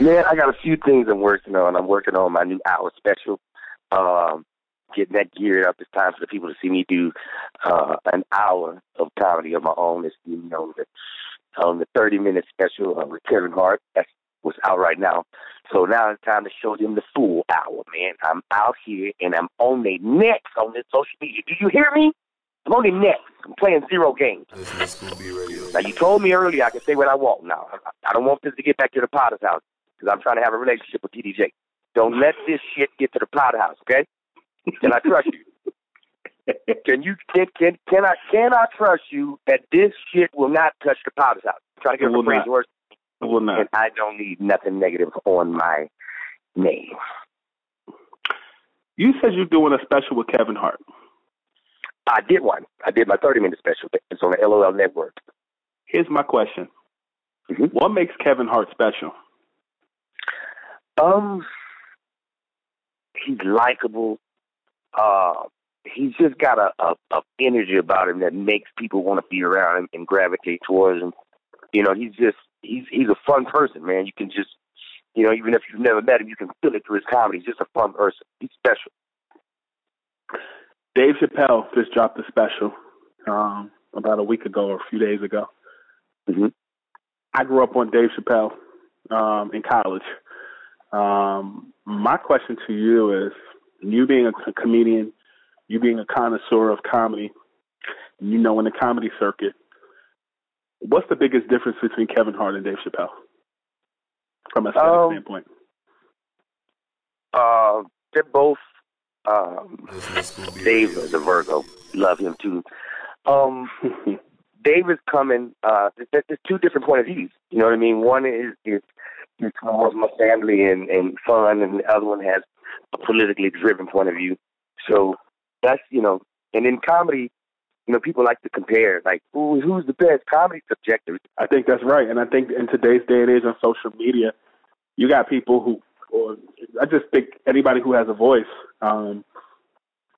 Man, I got a few things I'm working on. I'm working on my new hour special. Um, getting that geared up. It's time for the people to see me do uh, an hour of comedy of my own. It's you know the um, the 30 minute special uh, with Kevin Hart. That's what's out right now. So now it's time to show them the full hour, man. I'm out here and I'm on their necks on this social media. Do you hear me? I'm on their necks. I'm playing zero games. Now you told me earlier I can say what I want. Now I- I don't want this to get back to the Potter's house because I'm trying to have a relationship with TDJ. Don't let this shit get to the Potter house, okay? Can I trust you? Can you can can can I can I trust you that this shit will not touch the Potter's house? I'm trying to get a phrase worse, will not. and I don't need nothing negative on my name. You said you're doing a special with Kevin Hart. I did one. I did my 30 minute special. It's on the LOL network. Here's my question. Mhm. What makes Kevin Hart special? Um, he's likable. Uh, he's just got a, a, a energy about him that makes people want to be around him and gravitate towards him. You know, he's just he's he's a fun person, man. You can just you know, even if you've never met him, you can feel it through his comedy. He's just a fun person. He's special. Dave Chappelle just dropped a special um, about a week ago or a few days ago. hmm I grew up on Dave Chappelle um, in college. Um, my question to you is: You being a comedian, you being a connoisseur of comedy, you know in the comedy circuit, what's the biggest difference between Kevin Hart and Dave Chappelle from a aesthetic Um, standpoint? Uh, they're both. Um, Dave is a Virgo. Love him too. Um, Dave is coming. Uh, there's two different point of views. You know what I mean? One is is more of my family and and fun, and the other one has a politically driven point of view. So that's you know, and in comedy, you know, people like to compare, like, who who's the best? Comedy's subjective. I think that's right, and I think in today's day and age on social media, you got people who, or I just think anybody who has a voice. Um,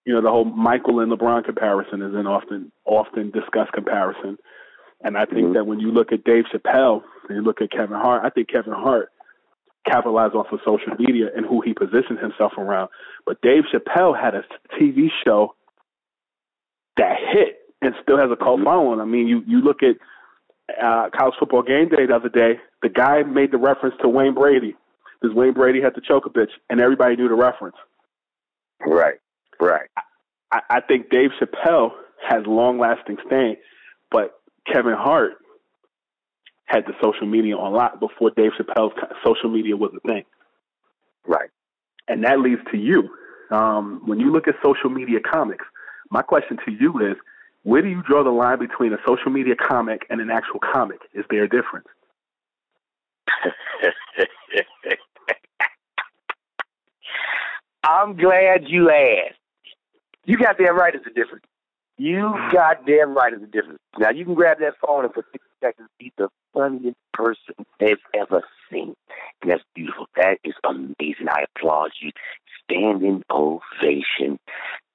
you know, the whole Michael and LeBron comparison is an often often discussed comparison, and I think Mhm. that when you look at Dave Chappelle and you look at Kevin Hart, I think Kevin Hart capitalized off of social media and who he positioned himself around. But Dave Chappelle had a TV show that hit and still has a cult following. I mean, you you look at uh, college football game day the other day, the guy made the reference to Wayne Brady because Wayne Brady had to choke a bitch, and everybody knew the reference. Right, right. I, I think Dave Chappelle has long lasting staying, but Kevin Hart had the social media on lock before Dave Chappelle's social media was a thing. Right. And that leads to you. Um, when you look at social media comics, my question to you is where do you draw the line between a social media comic and an actual comic? Is there a difference? I'm glad you asked. You got damn right it's a difference. You got damn right it's a difference. Now you can grab that phone and for 60 seconds beat the funniest person they've ever seen. And that's beautiful. That is amazing. I applaud you. Standing ovation.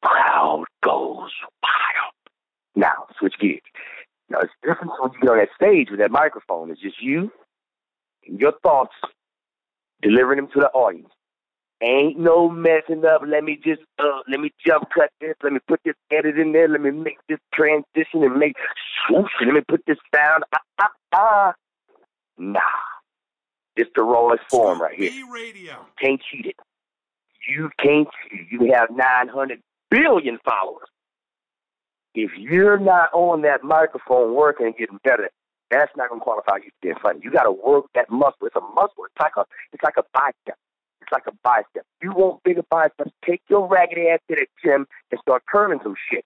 Crowd goes wild. Now, switch gears. Now, it's different when you get on that stage with that microphone. It's just you and your thoughts delivering them to the audience. Ain't no messing up. Let me just uh let me jump cut this. Let me put this edit in there. Let me make this transition and make swoosh. Let me put this sound. Ah ah ah. Nah. It's the rawest form right here. radio. Can't cheat it. You can't cheat. You have nine hundred billion followers. If you're not on that microphone working and getting better, that's not gonna qualify you for being funny. You gotta work that muscle. It's a muscle. It's like a it's like a bicep. It's like a bicep. You want bigger biceps, take your ragged ass to the gym and start curling some shit.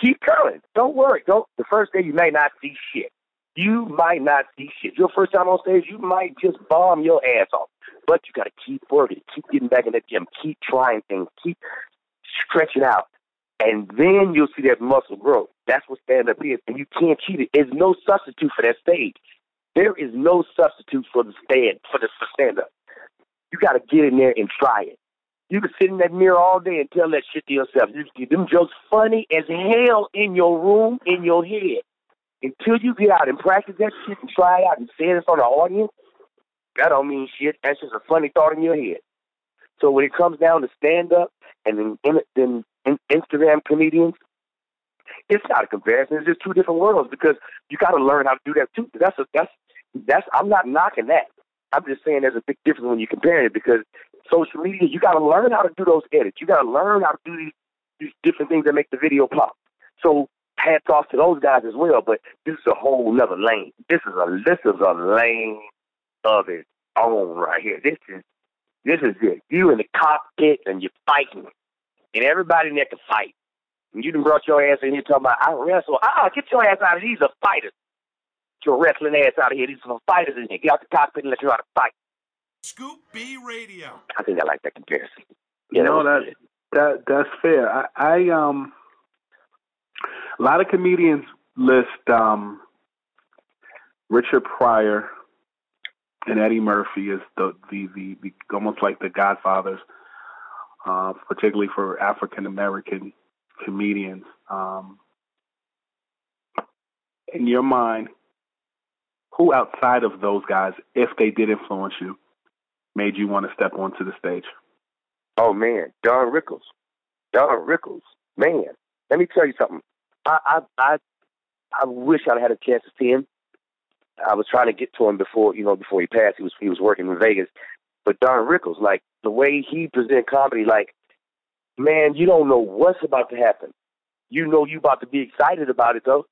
Keep curling. Don't worry. Don't the first day you may not see shit. You might not see shit. Your first time on stage, you might just bomb your ass off. But you gotta keep working, keep getting back in the gym, keep trying things, keep stretching out. And then you'll see that muscle grow. That's what stand up is. And you can't cheat it. There's no substitute for that stage. There is no substitute for the stand for the for stand up. You got to get in there and try it. You can sit in that mirror all day and tell that shit to yourself. You them jokes funny as hell in your room, in your head. Until you get out and practice that shit and try it out and say it in front of the audience, that don't mean shit. That's just a funny thought in your head. So when it comes down to stand up and then, in, then in Instagram comedians, it's not a comparison. It's just two different worlds because you got to learn how to do that too. That's a, that's that's. I'm not knocking that. I'm just saying there's a big difference when you compare it because social media, you got to learn how to do those edits. You got to learn how to do these, these different things that make the video pop. So hats off to those guys as well. But this is a whole nother lane. This is a this is a lane of its own right here. This is this is it. You in the cockpit and you're fighting, and everybody in there can fight. And you done brought your ass in here talking about I wrestle. Ah, get your ass out of. These are fighters. Get your wrestling ass out of here. These are some fighters in here. Get out the cockpit and let you out to fight. Scoop B Radio. I think I like that comparison. You know that that that that's fair. I, I um a lot of comedians list um Richard Pryor and Eddie Murphy as the the, the, the almost like the godfathers, uh, particularly for African American comedians. Um, in your mind, who outside of those guys, if they did influence you, made you want to step onto the stage? Oh man, Don Rickles. Don Rickles. Man, let me tell you something. I I I, I wish I'd had a chance to see him. I was trying to get to him before you know before he passed. He was he was working in Vegas, but Don Rickles, like the way he presented comedy, like man, you don't know what's about to happen. You know you about to be excited about it though.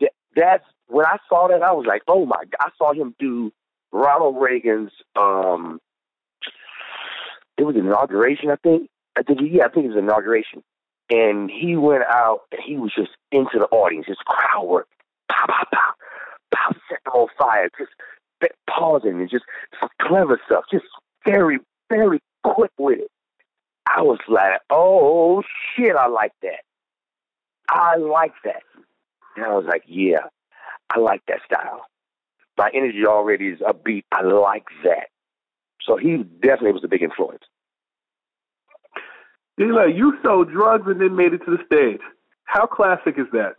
That, that's when I saw that I was like, oh my! God. I saw him do Ronald Reagan's um it was inauguration, I think. I think yeah, I think it was inauguration. And he went out and he was just into the audience, just crowd work. Pow pow pow pow set them on fire, just pausing and just some clever stuff, just very, very quick with it. I was like, oh shit, I like that. I like that. And I was like, yeah, I like that style my energy already is upbeat. I like that. So he definitely was a big influence. He's like, you sold drugs and then made it to the stage. How classic is that?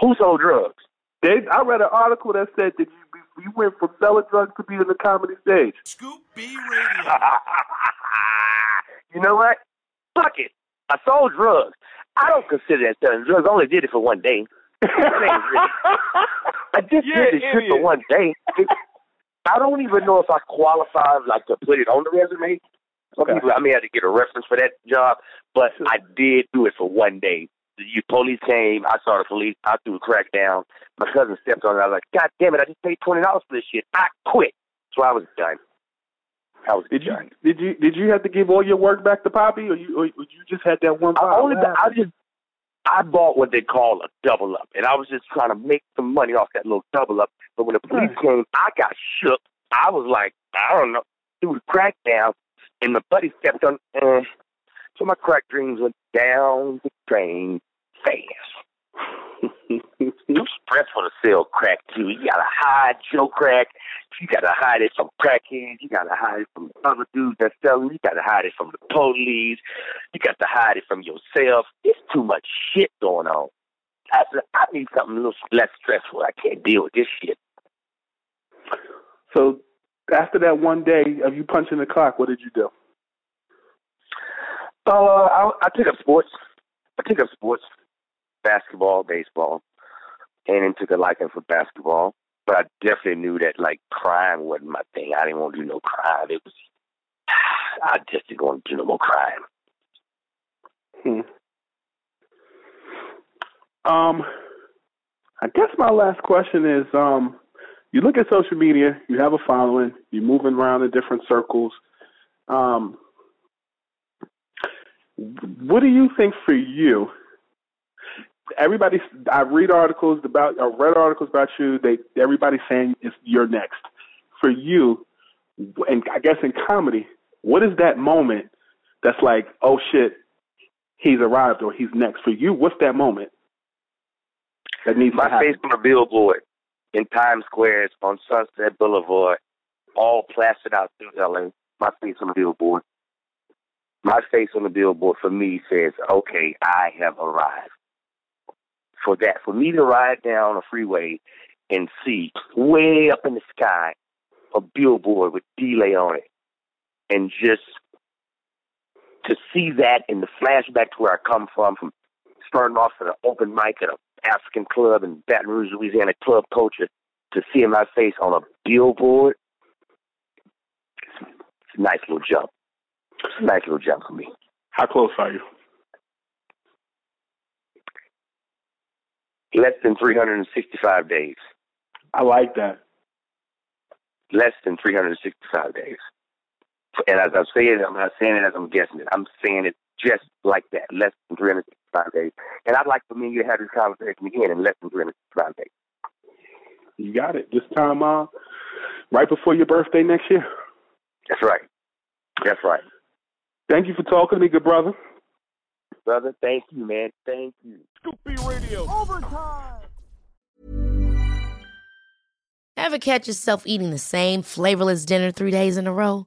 Who sold drugs? They, I read an article that said that you, you went from selling drugs to being on the comedy stage. Scoop B Radio. you know what? Fuck it. I sold drugs. I don't consider that selling drugs. I only did it for one day. I just Yeah, did this shit for one day. I don't even know if I qualify like to put it on the resume. Some Okay. people, I may have to get a reference for that job, but I did do it for one day. The police came. I saw the police. I threw a crack down. My cousin stepped on it. I was like, God damn it! I just paid twenty dollars for this shit. I quit. So I was done. I was Did you did you did you have to give all your work back to Poppy, or you or you just had that one? I only, I just, I bought what they call a double up, and I was just trying to make some money off that little double up. But when the police came, I got shook. I was like, I don't know, threw the crack down, and my buddy stepped on, uh, so my crack dreams went down the drain fast. Spread stressful to sell crack too. You gotta hide your crack. You gotta hide it from crackheads. You gotta hide it from other dudes that sell it. You gotta hide it from the police. You got to hide it from yourself. It's too much shit going on. I, I need something a little less stressful. I can't deal with this shit. So after that one day of you punching the clock, what did you do? Uh, I, I took up sports. I took up sports, basketball, baseball, and then took a liking for basketball. But I definitely knew that like crime wasn't my thing. I didn't want to do no crime. It was I just didn't want to do no more crime. Hmm. Um, I guess my last question is, um, you look at social media, you have a following, you're moving around in different circles. Um, what do you think for you? Everybody, I read articles about, I read articles about you. They, everybody's saying it's you're next. For you, and I guess in comedy, what is that moment that's like, oh shit, he's arrived or he's next? For you, what's that moment that needs My to happen? face on a billboard in Times Square on Sunset Boulevard, all plastered out through LA. My face on the billboard. My face on the billboard for me says, okay, I have arrived. For that, for me to ride down a freeway and see way up in the sky a billboard with delay on it and just to see that in the flashback to where I come from, from starting off at an open mic at an African club in Baton Rouge, Louisiana, club culture, to seeing my face on a billboard, it's, it's a nice little jump. It's a nice little jump for me. How close are you? Less than 365 days. I like that. Less than 365 days. And as I'm saying it, I'm not saying it as I'm guessing it. I'm saying it just like that, less than 365 days. And I'd like for me and you to have this conversation again in less than 365 days. You got it. This time, uh, right before your birthday next year. That's right. That's right. Thank you for talking to me, good brother. Brother, thank you, man. Thank you. Scoop B Radio. Ever catch yourself eating the same flavorless dinner three days in a row?